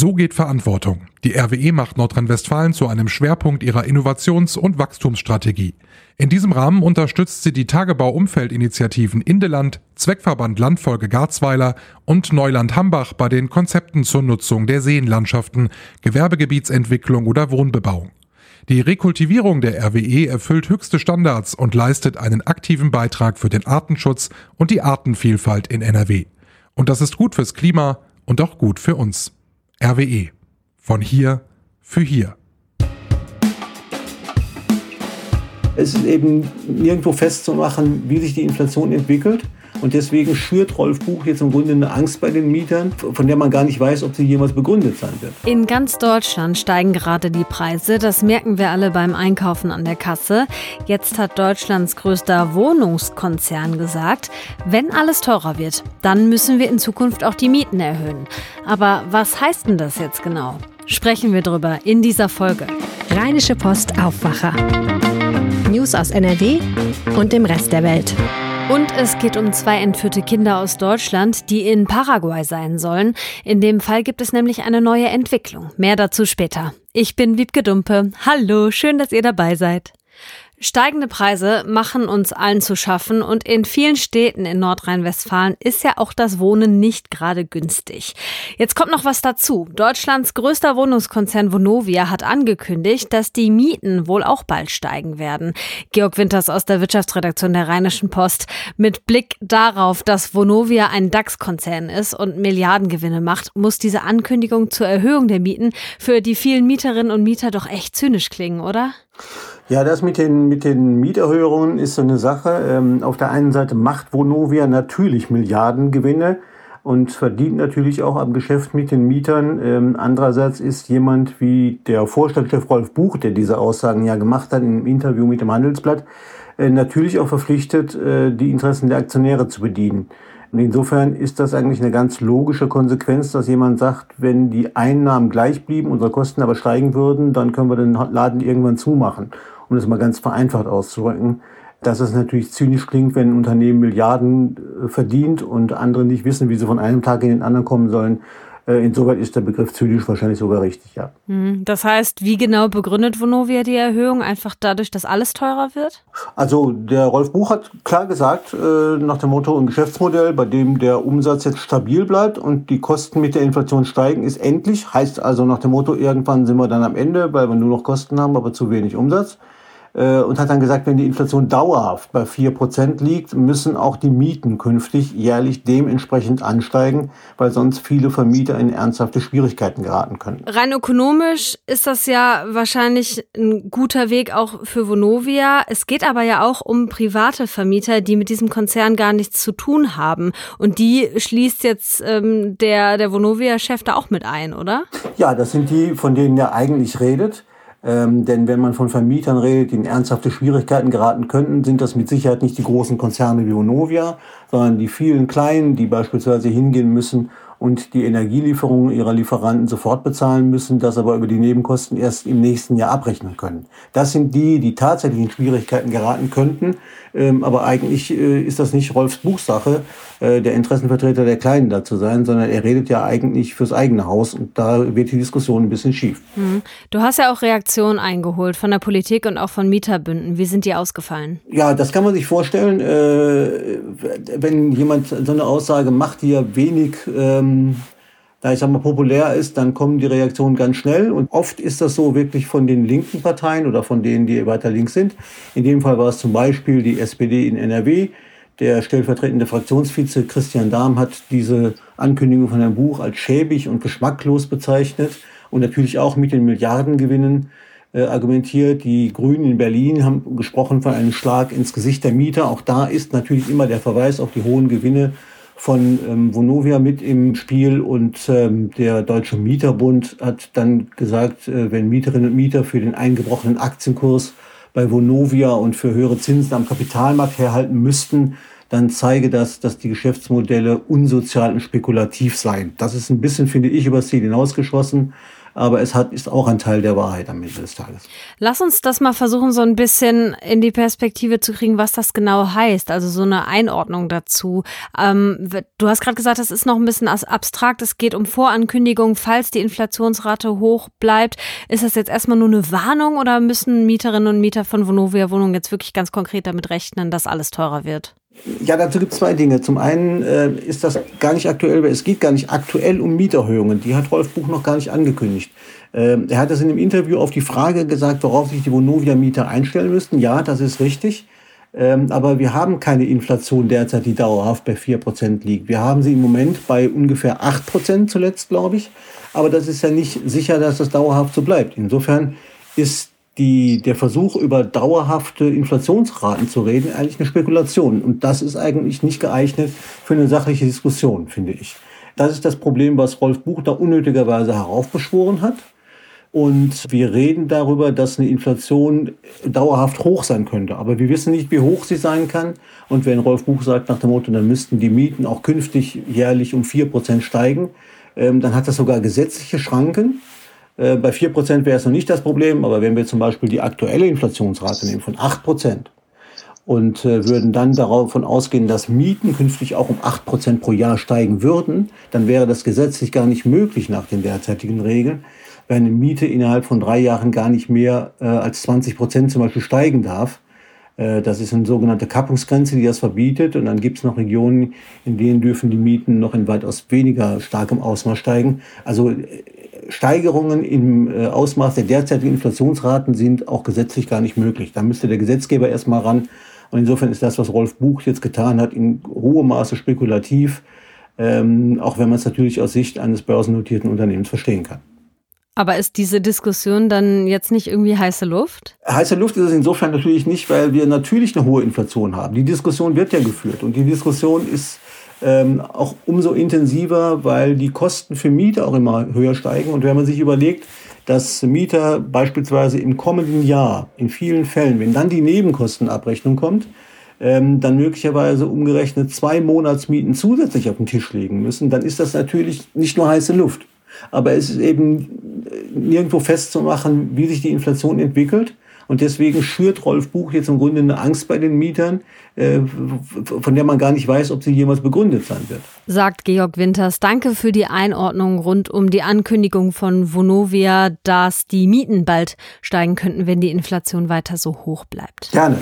So geht Verantwortung. Die RWE macht Nordrhein-Westfalen zu einem Schwerpunkt ihrer Innovations- und Wachstumsstrategie. In diesem Rahmen unterstützt sie die Tagebau-Umfeldinitiativen Indeland, Zweckverband Landfolge Garzweiler und Neuland Hambach bei den Konzepten zur Nutzung der Seenlandschaften, Gewerbegebietsentwicklung oder Wohnbebauung. Die Rekultivierung der RWE erfüllt höchste Standards und leistet einen aktiven Beitrag für den Artenschutz und die Artenvielfalt in NRW. Und das ist gut fürs Klima und auch gut für uns. RWE. Von hier für hier. Es ist eben nirgendwo festzumachen, wie sich die Inflation entwickelt. Und deswegen schürt Rolf Buch jetzt im Grunde eine Angst bei den Mietern, von der man gar nicht weiß, ob sie jemals begründet sein wird. In ganz Deutschland steigen gerade die Preise. Das merken wir alle beim Einkaufen an der Kasse. Jetzt hat Deutschlands größter Wohnungskonzern gesagt, wenn alles teurer wird, dann müssen wir in Zukunft auch die Mieten erhöhen. Aber was heißt denn das jetzt genau? Sprechen wir drüber in dieser Folge. Rheinische Post Aufwacher. News aus NRW und dem Rest der Welt. Und es geht um zwei entführte Kinder aus Deutschland, die in Paraguay sein sollen. In dem Fall gibt es nämlich eine neue Entwicklung. Mehr dazu später. Ich bin Wiebke Dumpe. Hallo, schön, dass ihr dabei seid. Steigende Preise machen uns allen zu schaffen und in vielen Städten in Nordrhein-Westfalen ist ja auch das Wohnen nicht gerade günstig. Jetzt kommt noch was dazu. Deutschlands größter Wohnungskonzern Vonovia hat angekündigt, dass die Mieten wohl auch bald steigen werden. Georg Winters aus der Wirtschaftsredaktion der Rheinischen Post mit Blick darauf, dass Vonovia ein DAX-Konzern ist und Milliardengewinne macht, muss diese Ankündigung zur Erhöhung der Mieten für die vielen Mieterinnen und Mieter doch echt zynisch klingen, oder? Ja, das mit den, mit den Mieterhöhungen ist so eine Sache. Ähm, auf der einen Seite macht Vonovia natürlich Milliardengewinne und verdient natürlich auch am Geschäft mit den Mietern. Ähm, andererseits ist jemand wie der Vorstandschef Rolf Buch, der diese Aussagen ja gemacht hat im Interview mit dem Handelsblatt, äh, natürlich auch verpflichtet, äh, die Interessen der Aktionäre zu bedienen. Und insofern ist das eigentlich eine ganz logische Konsequenz, dass jemand sagt, wenn die Einnahmen gleich blieben, unsere Kosten aber steigen würden, dann können wir den Laden irgendwann zumachen um das mal ganz vereinfacht auszudrücken, dass es natürlich zynisch klingt, wenn ein Unternehmen Milliarden äh, verdient und andere nicht wissen, wie sie von einem Tag in den anderen kommen sollen. Äh, insoweit ist der Begriff zynisch wahrscheinlich sogar richtig, ja. Mhm. Das heißt, wie genau begründet Vonovia die Erhöhung? Einfach dadurch, dass alles teurer wird? Also der Rolf Buch hat klar gesagt, äh, nach dem Motto, ein Geschäftsmodell, bei dem der Umsatz jetzt stabil bleibt und die Kosten mit der Inflation steigen, ist endlich. Heißt also nach dem Motto, irgendwann sind wir dann am Ende, weil wir nur noch Kosten haben, aber zu wenig Umsatz. Äh, und hat dann gesagt, wenn die Inflation dauerhaft bei vier Prozent liegt, müssen auch die Mieten künftig jährlich dementsprechend ansteigen, weil sonst viele Vermieter in ernsthafte Schwierigkeiten geraten können. Rein ökonomisch ist das ja wahrscheinlich ein guter Weg auch für Vonovia. Es geht aber ja auch um private Vermieter, die mit diesem Konzern gar nichts zu tun haben. Und die schließt jetzt ähm, der, der Vonovia-Chef da auch mit ein, oder? Ja, das sind die, von denen er eigentlich redet. Ähm, denn wenn man von Vermietern redet, die in ernsthafte Schwierigkeiten geraten könnten, sind das mit Sicherheit nicht die großen Konzerne wie Vonovia, sondern die vielen kleinen, die beispielsweise hingehen müssen und die Energielieferungen ihrer Lieferanten sofort bezahlen müssen, das aber über die Nebenkosten erst im nächsten Jahr abrechnen können. Das sind die, die tatsächlich in Schwierigkeiten geraten könnten. Ähm, aber eigentlich äh, ist das nicht Rolfs Buchsache, äh, der Interessenvertreter der Kleinen da zu sein, sondern er redet ja eigentlich fürs eigene Haus und da wird die Diskussion ein bisschen schief. Mhm. Du hast ja auch Reaktionen eingeholt von der Politik und auch von Mieterbünden. Wie sind die ausgefallen? Ja, das kann man sich vorstellen. Äh, wenn jemand so eine Aussage macht, die ja wenig ähm, da ich sag mal populär ist, dann kommen die Reaktionen ganz schnell. Und oft ist das so wirklich von den linken Parteien oder von denen, die weiter links sind. In dem Fall war es zum Beispiel die SPD in NRW. Der stellvertretende Fraktionsvize Christian Dahm hat diese Ankündigung von einem Buch als schäbig und geschmacklos bezeichnet und natürlich auch mit den Milliardengewinnen äh, argumentiert. Die Grünen in Berlin haben gesprochen von einem Schlag ins Gesicht der Mieter. Auch da ist natürlich immer der Verweis auf die hohen Gewinne von ähm, Vonovia mit im Spiel und ähm, der Deutsche Mieterbund hat dann gesagt, äh, wenn Mieterinnen und Mieter für den eingebrochenen Aktienkurs bei Vonovia und für höhere Zinsen am Kapitalmarkt herhalten müssten, dann zeige das, dass die Geschäftsmodelle unsozial und spekulativ seien. Das ist ein bisschen, finde ich, übers Ziel hinausgeschossen. aber es hat, ist auch ein Teil der Wahrheit am Ende des Tages. Lass uns das mal versuchen, so ein bisschen in die Perspektive zu kriegen, was das genau heißt, also so eine Einordnung dazu. Ähm, du hast gerade gesagt, es ist noch ein bisschen abstrakt, es geht um Vorankündigung, falls die Inflationsrate hoch bleibt. Ist das jetzt erstmal nur eine Warnung oder müssen Mieterinnen und Mieter von Vonovia Wohnungen jetzt wirklich ganz konkret damit rechnen, dass alles teurer wird? Ja, dazu gibt es zwei Dinge. Zum einen äh, ist das gar nicht aktuell, weil es geht gar nicht aktuell um Mieterhöhungen. Die hat Rolf Buch noch gar nicht angekündigt. Ähm, er hat das in dem Interview auf die Frage gesagt, worauf sich die Vonovia-Mieter einstellen müssten. Ja, das ist richtig. Ähm, aber wir haben keine Inflation derzeit, die dauerhaft bei 4% liegt. Wir haben sie im Moment bei ungefähr 8% zuletzt, glaube ich. Aber das ist ja nicht sicher, dass das dauerhaft so bleibt. Insofern ist die, der Versuch, über dauerhafte Inflationsraten zu reden, eigentlich eine Spekulation. Und das ist eigentlich nicht geeignet für eine sachliche Diskussion, finde ich. Das ist das Problem, was Rolf Buch da unnötigerweise heraufbeschworen hat. Und wir reden darüber, dass eine Inflation dauerhaft hoch sein könnte. Aber wir wissen nicht, wie hoch sie sein kann. Und wenn Rolf Buch sagt nach dem Motto, dann müssten die Mieten auch künftig jährlich um vier Prozent steigen, ähm, dann hat das sogar gesetzliche Schranken. Äh, bei 4% wäre es noch nicht das Problem, aber wenn wir zum Beispiel die aktuelle Inflationsrate nehmen von 8% und äh, würden dann davon ausgehen, dass Mieten künftig auch um 8% pro Jahr steigen würden, dann wäre das gesetzlich gar nicht möglich nach den derzeitigen Regeln, weil eine Miete innerhalb von drei Jahren gar nicht mehr äh, als 20% zum Beispiel steigen darf. Das ist eine sogenannte Kappungsgrenze, die das verbietet. Und dann gibt es noch Regionen, in denen dürfen die Mieten noch in weitaus weniger starkem Ausmaß steigen. Also Steigerungen im äh, Ausmaß der derzeitigen Inflationsraten sind auch gesetzlich gar nicht möglich. Da müsste der Gesetzgeber erstmal ran. Und insofern ist das, was Rolf Buch jetzt getan hat, in hohem Maße spekulativ, ähm, auch wenn man es natürlich aus Sicht eines börsennotierten Unternehmens verstehen kann. Aber ist diese Diskussion dann jetzt nicht irgendwie heiße Luft? Heiße Luft ist es insofern natürlich nicht, weil wir natürlich eine hohe Inflation haben. Die Diskussion wird ja geführt und die Diskussion ist ähm, auch umso intensiver, weil die Kosten für Mieter auch immer höher steigen. Und wenn man sich überlegt, dass Mieter beispielsweise im kommenden Jahr in vielen Fällen, wenn dann die Nebenkostenabrechnung kommt, ähm, dann möglicherweise umgerechnet zwei Monatsmieten zusätzlich auf den Tisch legen müssen, dann ist das natürlich nicht nur heiße Luft. Aber es ist eben nirgendwo festzumachen, wie sich die Inflation entwickelt. Und deswegen schürt Rolf Buch jetzt im Grunde eine Angst bei den Mietern, äh, von der man gar nicht weiß, ob sie jemals begründet sein wird. Sagt Georg Winters. Danke für die Einordnung rund um die Ankündigung von Vonovia, dass die Mieten bald steigen könnten, wenn die Inflation weiter so hoch bleibt. Gerne.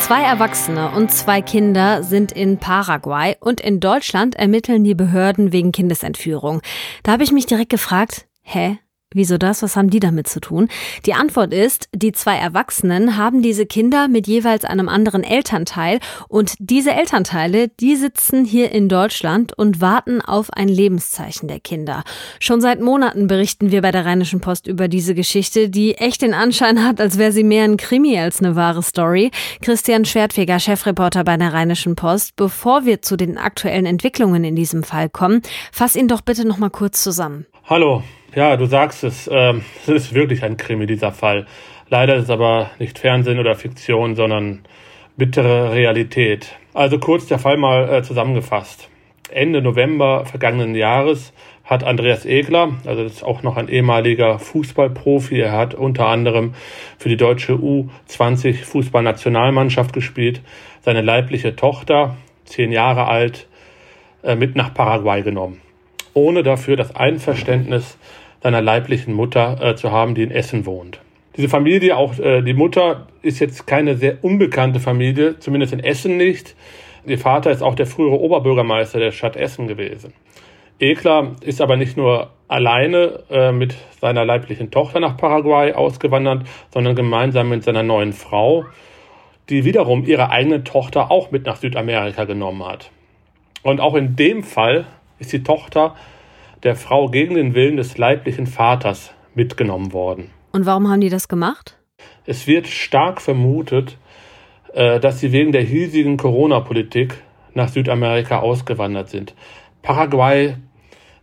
Zwei Erwachsene und zwei Kinder sind in Paraguay und in Deutschland ermitteln die Behörden wegen Kindesentführung. Da habe ich mich direkt gefragt, hä? Wieso das? Was haben die damit zu tun? Die Antwort ist, die zwei Erwachsenen haben diese Kinder mit jeweils einem anderen Elternteil und diese Elternteile, die sitzen hier in Deutschland und warten auf ein Lebenszeichen der Kinder. Schon seit Monaten berichten wir bei der Rheinischen Post über diese Geschichte, die echt den Anschein hat, als wäre sie mehr ein Krimi als eine wahre Story. Christian Schwertfeger, Chefreporter bei der Rheinischen Post. Bevor wir zu den aktuellen Entwicklungen in diesem Fall kommen, fass ihn doch bitte noch mal kurz zusammen. Hallo, ja, du sagst es, äh, es ist wirklich ein Krimi, dieser Fall. Leider ist es aber nicht Fernsehen oder Fiktion, sondern bittere Realität. Also kurz der Fall mal äh, zusammengefasst. Ende November vergangenen Jahres hat Andreas Egler, also das ist auch noch ein ehemaliger Fußballprofi, er hat unter anderem für die deutsche U20 Fußballnationalmannschaft gespielt, seine leibliche Tochter, zehn Jahre alt, äh, mit nach Paraguay genommen, ohne dafür das Einverständnis seiner leiblichen Mutter äh, zu haben, die in Essen wohnt. Diese Familie, auch äh, die Mutter, ist jetzt keine sehr unbekannte Familie, zumindest in Essen nicht. Ihr Vater ist auch der frühere Oberbürgermeister der Stadt Essen gewesen. Ekler ist aber nicht nur alleine äh, mit seiner leiblichen Tochter nach Paraguay ausgewandert, sondern gemeinsam mit seiner neuen Frau, die wiederum ihre eigene Tochter auch mit nach Südamerika genommen hat. Und auch in dem Fall ist die Tochter der Frau gegen den Willen des leiblichen Vaters mitgenommen worden. Und warum haben die das gemacht? Es wird stark vermutet, äh, dass sie wegen der hiesigen Corona-Politik nach Südamerika ausgewandert sind. Paraguay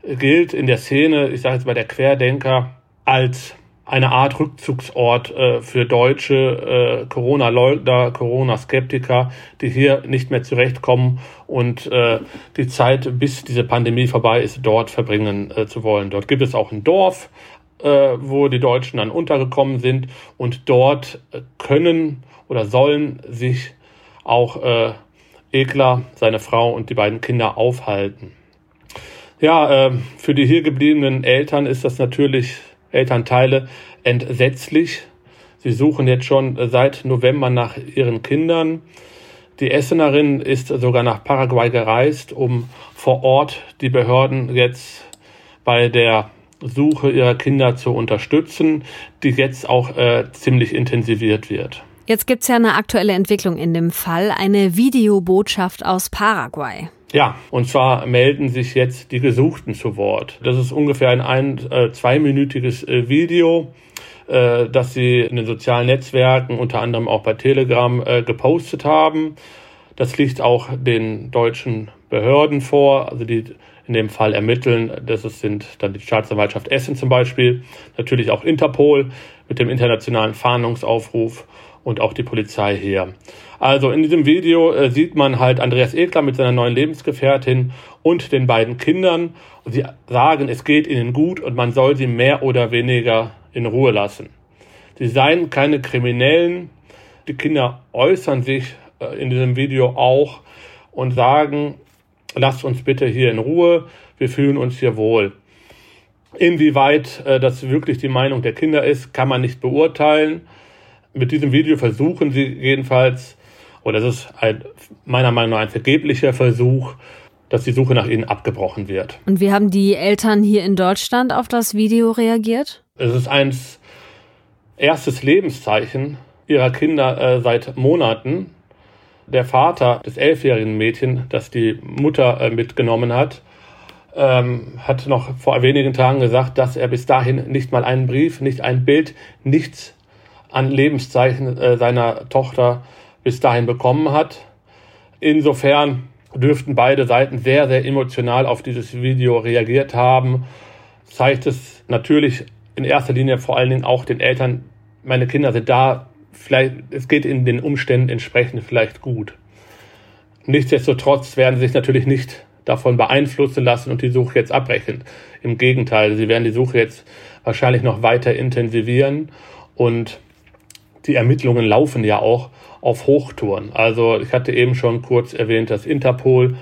gilt in der Szene, ich sage jetzt mal der Querdenker, als eine Art Rückzugsort äh, für deutsche äh, Corona-Leugner, Corona-Skeptiker, die hier nicht mehr zurechtkommen und äh, die Zeit, bis diese Pandemie vorbei ist, dort verbringen äh, zu wollen. Dort gibt es auch ein Dorf, äh, wo die Deutschen dann untergekommen sind und dort äh, können oder sollen sich auch Ekler, seine Frau und die beiden Kinder aufhalten. Ja, für die hier gebliebenen Eltern ist das natürlich Elternteile entsetzlich. Sie suchen jetzt schon seit November nach ihren Kindern. Die Essenerin ist sogar nach Paraguay gereist, um vor Ort die Behörden jetzt bei der Suche ihrer Kinder zu unterstützen, die jetzt auch äh, ziemlich intensiviert wird. Jetzt gibt es ja eine aktuelle Entwicklung in dem Fall, eine Videobotschaft aus Paraguay. Ja, und zwar melden sich jetzt die Gesuchten zu Wort. Das ist ungefähr ein, ein äh, zweiminütiges äh, Video, äh, das sie in den sozialen Netzwerken, unter anderem auch bei Telegram, äh, gepostet haben. Das liegt auch den deutschen Behörden vor, also die in dem Fall ermitteln. Das sind dann die Staatsanwaltschaft Essen zum Beispiel, natürlich auch Interpol mit dem internationalen Fahndungsaufruf und auch die Polizei hier. Also in diesem Video äh, sieht man halt Andreas Ekler mit seiner neuen Lebensgefährtin und den beiden Kindern. Sie sagen, es geht ihnen gut und man soll sie mehr oder weniger in Ruhe lassen. Sie seien keine Kriminellen. Die Kinder äußern sich äh, in diesem Video auch und sagen, lasst uns bitte hier in Ruhe, wir fühlen uns hier wohl. Inwieweit äh, das wirklich die Meinung der Kinder ist, kann man nicht beurteilen mit diesem Video versuchen sie jedenfalls, oder das ist ein, meiner Meinung nach ein vergeblicher Versuch, dass die Suche nach ihnen abgebrochen wird. Und wie haben die Eltern hier in Deutschland auf das Video reagiert? Es ist ein erstes Lebenszeichen ihrer Kinder äh, seit Monaten. Der Vater des elfjährigen Mädchen, das die Mutter äh, mitgenommen hat, ähm, hat noch vor wenigen Tagen gesagt, dass er bis dahin nicht mal einen Brief, nicht ein Bild, nichts an Lebenszeichen äh, seiner Tochter bis dahin bekommen hat. Insofern dürften beide Seiten sehr, sehr emotional auf dieses Video reagiert haben. Zeigt es natürlich in erster Linie vor allen Dingen auch den Eltern, meine Kinder sind da, vielleicht, es geht in den Umständen entsprechend vielleicht gut. Nichtsdestotrotz werden sie sich natürlich nicht davon beeinflussen lassen und die Suche jetzt abbrechen. Im Gegenteil, sie werden die Suche jetzt wahrscheinlich noch weiter intensivieren und die Ermittlungen laufen ja auch auf Hochtouren. Also ich hatte eben schon kurz erwähnt, dass Interpol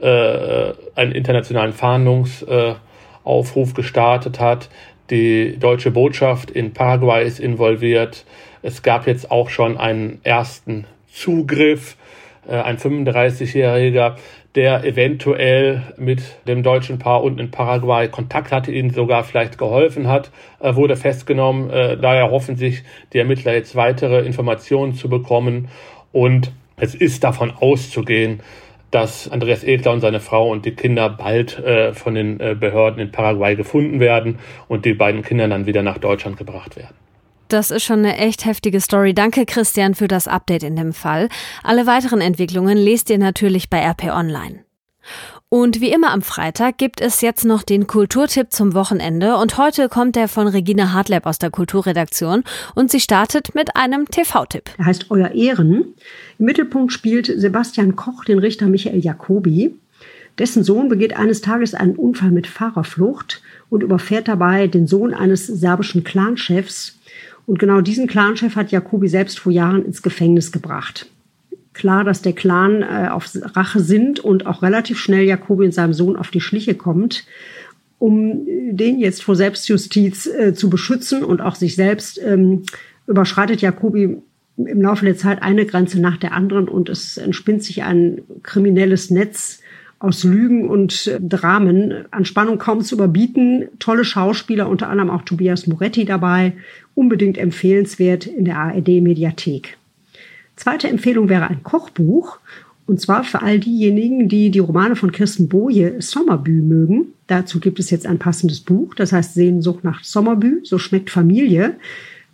äh, einen internationalen Fahndungsaufruf äh, gestartet hat. Die deutsche Botschaft in Paraguay ist involviert. Es gab jetzt auch schon einen ersten Zugriff. Äh, ein 35-Jähriger der eventuell mit dem deutschen Paar unten in Paraguay Kontakt hatte, ihnen sogar vielleicht geholfen hat, äh, wurde festgenommen. Äh, daher hoffen sich die Ermittler jetzt weitere Informationen zu bekommen. Und es ist davon auszugehen, dass Andreas Ekler und seine Frau und die Kinder bald von den Behörden in Paraguay gefunden werden und die beiden Kinder dann wieder nach Deutschland gebracht werden. Das ist schon eine echt heftige Story. Danke, Christian, für das Update in dem Fall. Alle weiteren Entwicklungen lest ihr natürlich bei RP Online. Und wie immer am Freitag gibt es jetzt noch den Kulturtipp zum Wochenende und heute kommt der von Regina Hartleb aus der Kulturredaktion und sie startet mit einem TV-Tipp. Er heißt Euer Ehren. Im Mittelpunkt spielt Sebastian Koch den Richter Michael Jacobi. Dessen Sohn begeht eines Tages einen Unfall mit Fahrerflucht und überfährt dabei den Sohn eines serbischen Clanchefs, und genau diesen Clanchef hat Jacobi selbst vor Jahren ins Gefängnis gebracht. Klar, dass der Clan äh, auf Rache sind und auch relativ schnell Jacobi und seinem Sohn auf die Schliche kommt. Um den jetzt vor Selbstjustiz äh, zu beschützen und auch sich selbst, ähm, überschreitet Jacobi im Laufe der Zeit eine Grenze nach der anderen und es entspinnt sich ein kriminelles Netz, aus Lügen und äh, Dramen an Spannung kaum zu überbieten. Tolle Schauspieler, unter anderem auch Tobias Moretti dabei. Unbedingt empfehlenswert in der ARD-Mediathek. Zweite Empfehlung wäre ein Kochbuch. Und zwar für all diejenigen, die die Romane von Kirsten Boje Sommerbü mögen. Dazu gibt es jetzt ein passendes Buch. Das heißt Sehnsucht nach Sommerbü. So schmeckt Familie.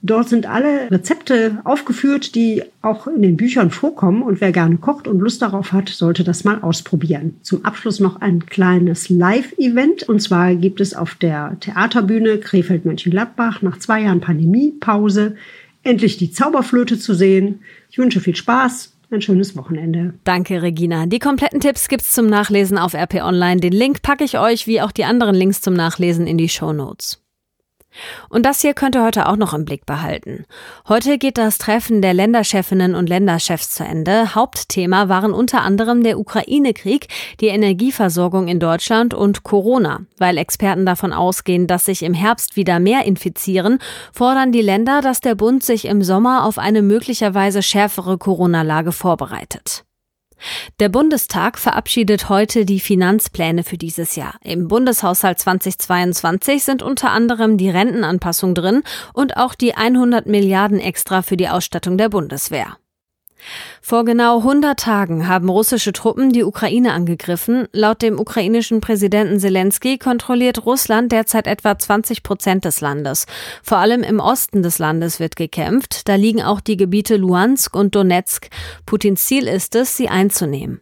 Dort sind alle Rezepte aufgeführt, die auch in den Büchern vorkommen. Und wer gerne kocht und Lust darauf hat, sollte das mal ausprobieren. Zum Abschluss noch ein kleines Live-Event. Und zwar gibt es auf der Theaterbühne Krefeld-Mönchengladbach nach zwei Jahren Pandemiepause endlich die Zauberflöte zu sehen. Ich wünsche viel Spaß. Ein schönes Wochenende. Danke, Regina. Die kompletten Tipps gibt's zum Nachlesen auf RP Online. Den Link packe ich euch wie auch die anderen Links zum Nachlesen in die Show Notes. Und das hier könnt ihr heute auch noch im Blick behalten. Heute geht das Treffen der Länderchefinnen und Länderchefs zu Ende. Hauptthema waren unter anderem der Ukraine-Krieg, die Energieversorgung in Deutschland und Corona. Weil Experten davon ausgehen, dass sich im Herbst wieder mehr infizieren, fordern die Länder, dass der Bund sich im Sommer auf eine möglicherweise schärfere Corona-Lage vorbereitet. Der Bundestag verabschiedet heute die Finanzpläne für dieses Jahr. Im Bundeshaushalt 2022 sind unter anderem die Rentenanpassung drin und auch die 100 Milliarden extra für die Ausstattung der Bundeswehr. Vor genau 100 Tagen haben russische Truppen die Ukraine angegriffen. Laut dem ukrainischen Präsidenten Zelensky kontrolliert Russland derzeit etwa 20 Prozent des Landes. Vor allem im Osten des Landes wird gekämpft. Da liegen auch die Gebiete Luhansk und Donetsk. Putins Ziel ist es, sie einzunehmen.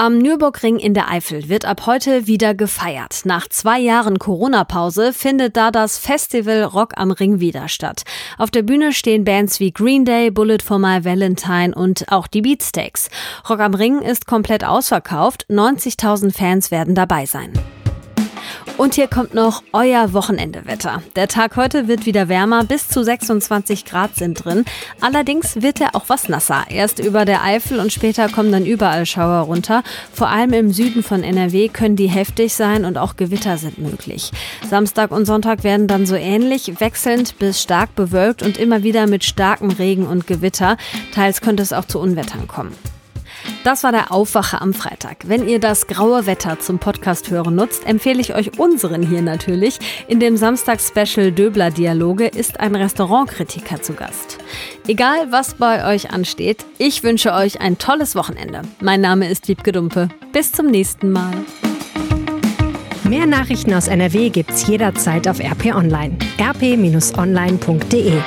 Am Nürburgring in der Eifel wird ab heute wieder gefeiert. Nach zwei Jahren Corona-Pause findet da das Festival Rock am Ring wieder statt. Auf der Bühne stehen Bands wie Green Day, Bullet for My Valentine und auch die Beatsteaks. Rock am Ring ist komplett ausverkauft. 90.000 Fans werden dabei sein. Und hier kommt noch euer Wochenendewetter. Der Tag heute wird wieder wärmer, bis zu 26 Grad sind drin. Allerdings wird er auch was nasser. Erst über der Eifel und später kommen dann überall Schauer runter. Vor allem im Süden von NRW können die heftig sein und auch Gewitter sind möglich. Samstag und Sonntag werden dann so ähnlich, wechselnd bis stark bewölkt und immer wieder mit starkem Regen und Gewitter. Teils könnte es auch zu Unwettern kommen. Das war der Aufwacher am Freitag. Wenn ihr das graue Wetter zum Podcast hören nutzt, empfehle ich euch unseren hier natürlich. In dem Samstags-Special Döbler Dialoge ist ein Restaurantkritiker zu Gast. Egal, was bei euch ansteht, ich wünsche euch ein tolles Wochenende. Mein Name ist Wiebke Dumpe. Bis zum nächsten Mal. Mehr Nachrichten aus NRW gibt's jederzeit auf RP Online. rp-online.de